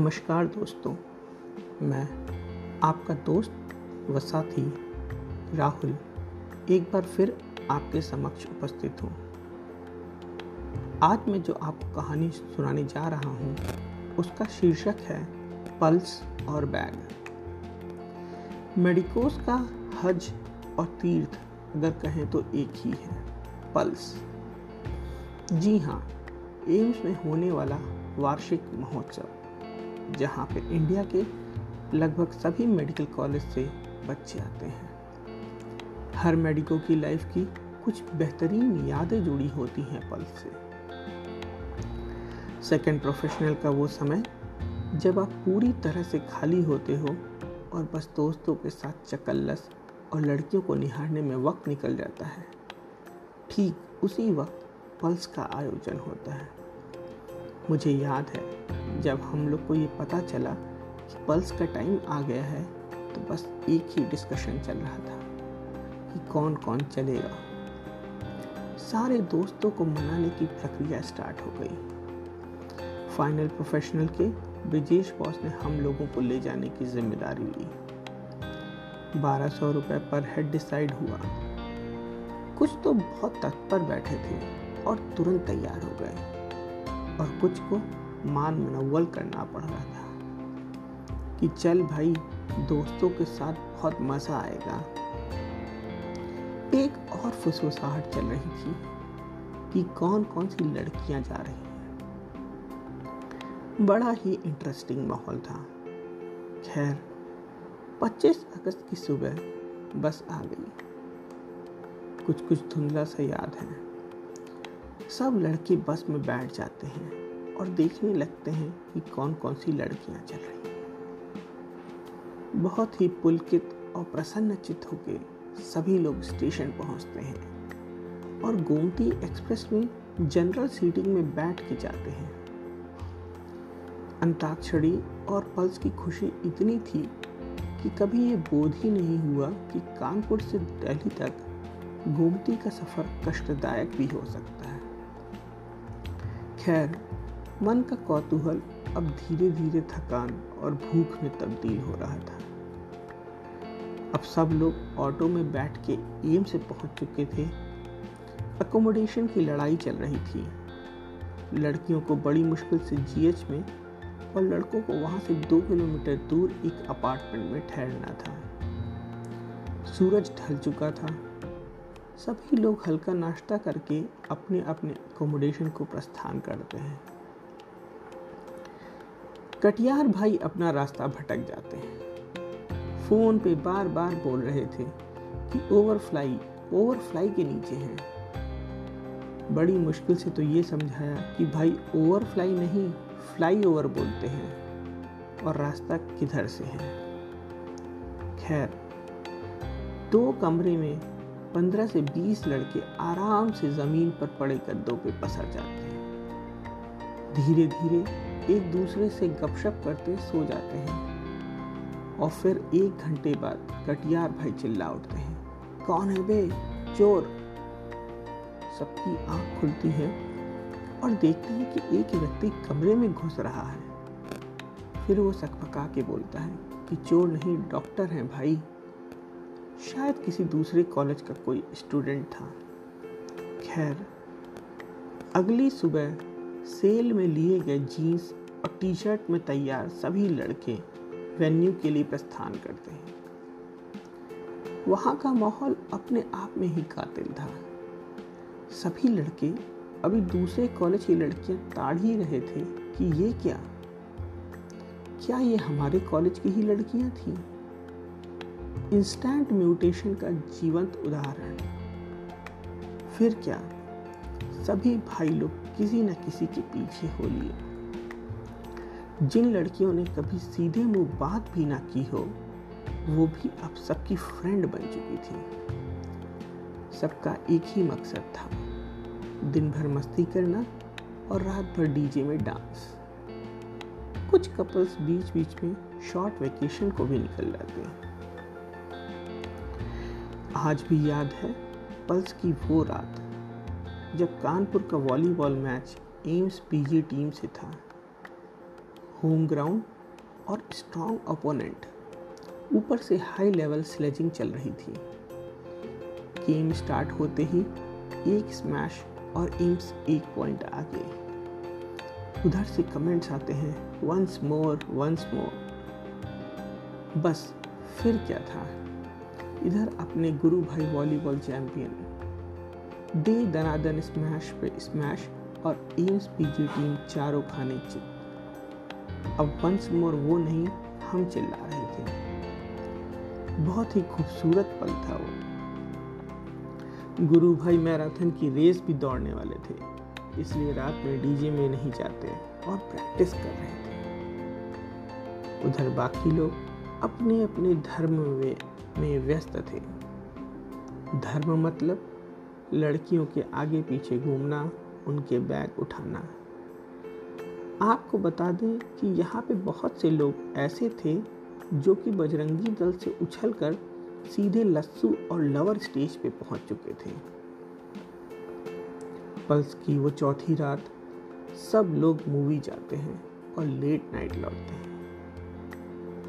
नमस्कार दोस्तों, मैं आपका दोस्त व साथी राहुल एक बार फिर आपके समक्ष उपस्थित हूँ। आज मैं जो आपको कहानी सुनाने जा रहा हूँ, उसका शीर्षक है पल्स और बैग। मेडिकोस का हज और तीर्थ अगर कहें तो एक ही है, पल्स। जी हाँ एम्स में होने वाला वार्षिक महोत्सव। जहाँ पे इंडिया के लगभग सभी मेडिकल कॉलेज से बच्चे आते हैं। हर मेडिको की लाइफ की कुछ बेहतरीन यादें जुड़ी होती हैं पल से। सेकेंड प्रोफेशनल का वो समय, जब आप पूरी तरह से खाली होते हो और बस दोस्तों के साथ चकल्लस और लड़कियों को निहारने में वक्त निकल जाता है। ठीक उसी वक्त पल्स का आयोजन होता है। मुझे याद है, जब हम लोग को ये पता चला कि पल्स का टाइम आ गया है तो बस एक ही डिस्कशन चल रहा था कि कौन कौन चलेगा। सारे दोस्तों को मनाने की प्रक्रिया स्टार्ट हो गई। फाइनल प्रोफेशनल के ब्रिजेश बॉस ने हम लोगों को ले जाने की ज़िम्मेदारी ली। बारह सौ रुपये पर हेड डिसाइड हुआ। कुछ तो बहुत तत्पर बैठे थे और तुरंत तैयार हो गए। और कुछ को मान मनवल करना पड़ रहा था कि चल भाई, दोस्तों के साथ बहुत मज़ा आएगा। एक और फुसफुसाहट चल रही थी कि कौन कौन सी लड़कियाँ जा रही हैं। बड़ा ही इंटरेस्टिंग माहौल था। खैर 25 अगस्त की सुबह बस आ गई। कुछ कुछ धुंधला सा याद है। सब लड़के बस में बैठ जाते हैं और देखने लगते हैं कि कौन कौन सी लड़कियाँ चल रही हैं। बहुत ही पुलकित और प्रसन्नचित होकर सभी लोग स्टेशन पहुँचते हैं और गोमती एक्सप्रेस में जनरल सीटिंग में बैठ के जाते हैं। अंताक्षरी और पल्स की खुशी इतनी थी कि कभी ये बोध ही नहीं हुआ कि कानपुर से दिल्ली तक गोमती का सफ़र कष्टदायक भी हो सकता है। खैर, मन का कौतूहल अब धीरे धीरे थकान और भूख में तब्दील हो रहा था। अब सब लोग ऑटो में बैठ के एम से पहुँच चुके थे। अकोमोडेशन की लड़ाई चल रही थी। लड़कियों को बड़ी मुश्किल से जीएच में और लड़कों को वहाँ से दो किलोमीटर दूर एक अपार्टमेंट में ठहरना था। सूरज ढल चुका था। सभी लोग हल्का नाश्ता करके अपने अपने अकोमोडेशन को प्रस्थान करते हैं। कटियार भाई अपना रास्ता भटक जाते हैं। फ़ोन पे बार बार बोल रहे थे कि ओवरफ्लाई ओवरफ्लाई के नीचे हैं। बड़ी मुश्किल से तो ये समझाया कि भाई ओवरफ्लाई नहीं फ्लाई ओवर बोलते हैं और रास्ता किधर से है। खैर, दो कमरे में पंद्रह से बीस लड़के आराम से ज़मीन पर पड़े गद्दों पे पसर जाते हैं। धीरे धीरे एक दूसरे से गपशप करते सो जाते हैं। और फिर एक घंटे बाद कटियार भाई चिल्ला उठते हैं। कौन है बे? चोर। सबकी आँख खुलती है और देखते हैं कि एक व्यक्ति कमरे में घुस रहा है। फिर वो सकपका के बोलता है कि चोर नहीं, डॉक्टर हैं भाई। शायद किसी दूसरे कॉलेज का कोई स्टूडेंट था। खैर, अगली सुबह सेल में लिए गए जीन्स और टी शर्ट में तैयार सभी लड़के वेन्यू के लिए प्रस्थान करते हैं। वहाँ का माहौल अपने आप में ही कातिल था। सभी लड़के, अभी दूसरे कॉलेज की लड़कियाँ ताड़ ही रहे थे कि ये क्या? क्या ये हमारे कॉलेज की ही लड़कियाँ थीं? इंस्टेंट म्यूटेशन का जीवंत उदाहरण फिर क्या? सभी भाई लोग किसी न किसी के पीछे हो लिए। जिन लड़कियों ने कभी सीधे मुँह बात भी ना की हो, वो भी अब सबकी फ्रेंड बन चुकी थी। सबका एक ही मकसद था दिन भर मस्ती करना और रात भर डीजे में डांस कुछ कपल्स बीच बीच में शॉर्ट वेकेशन को भी निकल जाते हैं। आज भी याद है, पल्स की वो रात, जब कानपुर का volleyball match AIIMS PG team से था। होम ग्राउंड और स्ट्रॉन्ग अपोनेंट ऊपर से हाई लेवल स्लेजिंग चल रही थी। गेम स्टार्ट होते ही एक स्मैश और एम्स एक पॉइंट आगे। उधर से कमेंट्स आते हैं, वंस मोर वंस मोर। बस, फिर क्या था? इधर अपने गुरु भाई वॉलीबॉल चैंपियन। दे दनादन स्मैश पे स्मैश और एम्स पीजी टीम चारों खाने चित अब वंस मोर वो नहीं, हम चिल्ला रहे थे। बहुत ही खूबसूरत पल था वो। गुरु भाई मैराथन की रेस भी दौड़ने वाले थे, इसलिए रात में डीजे में नहीं जाते और प्रैक्टिस कर रहे थे। उधर बाकी लोग अपने अपने धर्म में व्यस्त थे। धर्म मतलब लड़कियों के आगे पीछे घूमना, उनके बैग उठाना। आपको बता दें कि यहाँ पे बहुत से लोग ऐसे थे जो कि बजरंगी दल से उछलकर सीधे लस्सू और लवर स्टेज पे पहुँच चुके थे। पल्स की वो चौथी रात सब लोग मूवी जाते हैं और लेट नाइट लौटते हैं।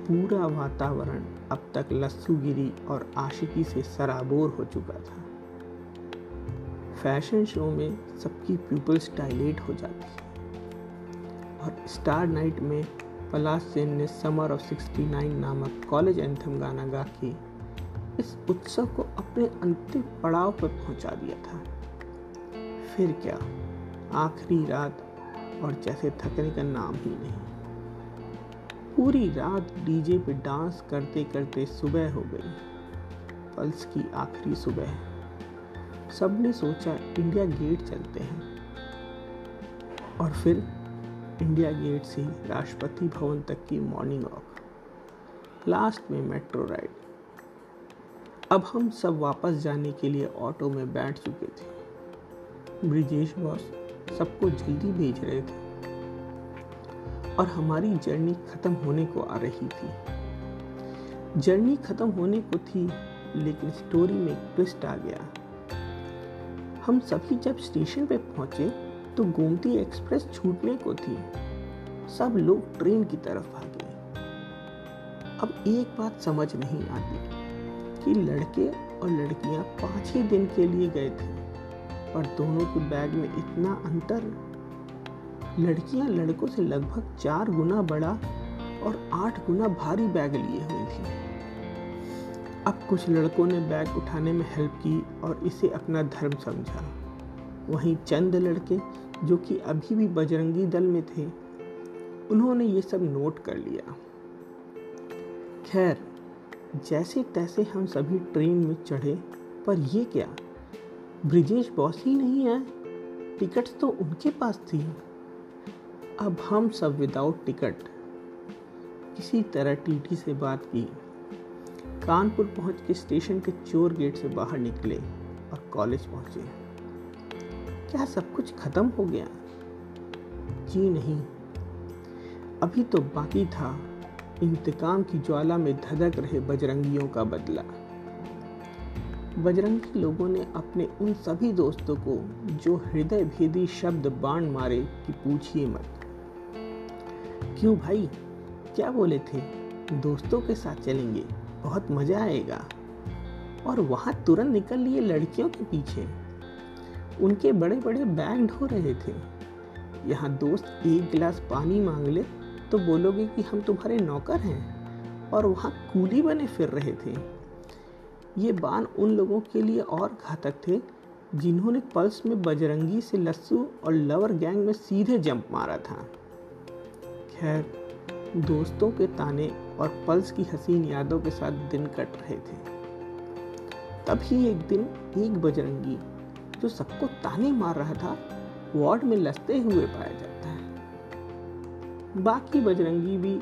पूरा वातावरण अब तक लस्सूगिरी और आशिकी से सराबोर हो चुका था। फ़ैशन शो में सबकी प्यूपल्स डायलेट हो जाती है। और स्टार नाइट में पलाश सेन ने समर ऑफ़ 69 नामक कॉलेज एंथम गाना गा के इस उत्सव को अपने अंतिम पड़ाव पर पहुँचा दिया था। फिर क्या? आखिरी रात और जैसे थकने का नाम ही नहीं। पूरी रात डीजे पे डांस करते करते सुबह हो गई। पल्स की आखिरी सुबह। सबने सोचा इंडिया गेट चलते हैं। और फिर इंडिया गेट से राष्ट्रपति भवन तक की मॉर्निंग वॉक लास्ट में मेट्रो राइड अब हम सब वापस जाने के लिए ऑटो में बैठ चुके थे। ब्रिजेश बॉस सबको जल्दी भेज रहे थे। और हमारी जर्नी खत्म होने को आ रही थी। जर्नी खत्म होने को थी, लेकिन स्टोरी में ट्विस्ट आ गया। हम सभी जब स्टेशन पे पहुँचे तो गोमती एक्सप्रेस छूटने को थी। सब लोग ट्रेन की तरफ़ भागे अब एक बात समझ नहीं आती कि लड़के और लड़कियाँ पाँच ही दिन के लिए गए थे और दोनों के बैग में इतना अंतर लड़कियाँ लड़कों से लगभग चार गुना बड़ा और आठ गुना भारी बैग लिए हुए थी। अब कुछ लड़कों ने बैग उठाने में हेल्प की और इसे अपना धर्म समझा। वहीं चंद लड़के, जो कि अभी भी बजरंगी दल में थे, उन्होंने ये सब नोट कर लिया। खैर जैसे तैसे हम सभी ट्रेन में चढ़े, पर ये क्या? ब्रिजेश बॉस ही नहीं है? टिकट्स तो उनके पास थी। अब हम सब विदाउट टिकट किसी तरह टीटी से बात की. कानपुर पहुँच के स्टेशन के चोर गेट से बाहर निकले और कॉलेज पहुँचे. क्या सब कुछ खत्म हो गया? जी नहीं. अभी तो बाकी था. इंतकाम की ज्वाला में धधक रहे बजरंगियों का बदला. बजरंगी लोगों ने अपने उन सभी दोस्तों को जो हृदय भेदी शब्द बाण मारे कि पूछिए मत. क्यों भाई? क्या बोले थे? दोस्तों के साथ चलेंगे, बहुत मज़ा आएगा। और वहाँ तुरंत निकल लिए लड़कियों के पीछे। उनके बड़े बड़े बैग ढो रहे थे। यहाँ दोस्त एक गिलास पानी मांग ले तो बोलोगे कि हम तुम्हारे नौकर हैं। और वहाँ कूली बने फिर रहे थे। ये बान उन लोगों के लिए और घातक थे, जिन्होंने पल्स में बजरंगी से लस्सू और लवर गैंग में सीधे जंप मारा था। खैर दोस्तों के ताने और पल्स की हसीन यादों के साथ दिन कट रहे थे। तभी एक दिन एक बजरंगी, जो सबको ताने मार रहा था, वार्ड में लसते हुए पाया जाता है। बाकी बजरंगी भी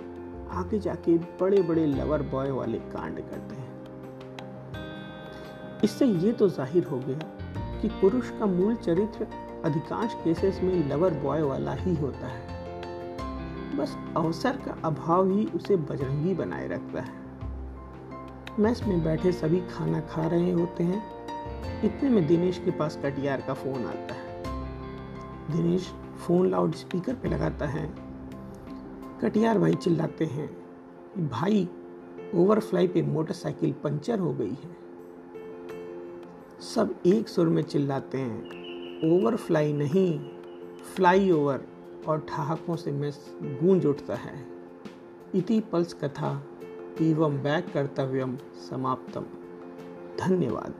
आगे जाके बड़े बड़े लवर बॉय वाले कांड करते हैं। इससे ये तो ज़ाहिर हो गया कि पुरुष का मूल चरित्र अधिकांश केसेस में लवर बॉय वाला ही होता है। बस अवसर का अभाव ही उसे बजरंगी बनाए रखता है। मैस में बैठे सभी खाना खा रहे होते हैं। इतने में दिनेश के पास कटियार का फ़ोन आता है। दिनेश फ़ोन लाउड स्पीकर पे लगाता है। कटियार भाई चिल्लाते हैं, भाई, ओवरफ्लाई पे मोटरसाइकिल पंचर हो गई है। सब एक सुर में चिल्लाते हैं, ओवरफ्लाई नहीं फ्लाई ओवर और ठहाकों से मैं गूंज उठता है। इति पल्स कथा एवं बैक कर्तव्यम समाप्तम। धन्यवाद।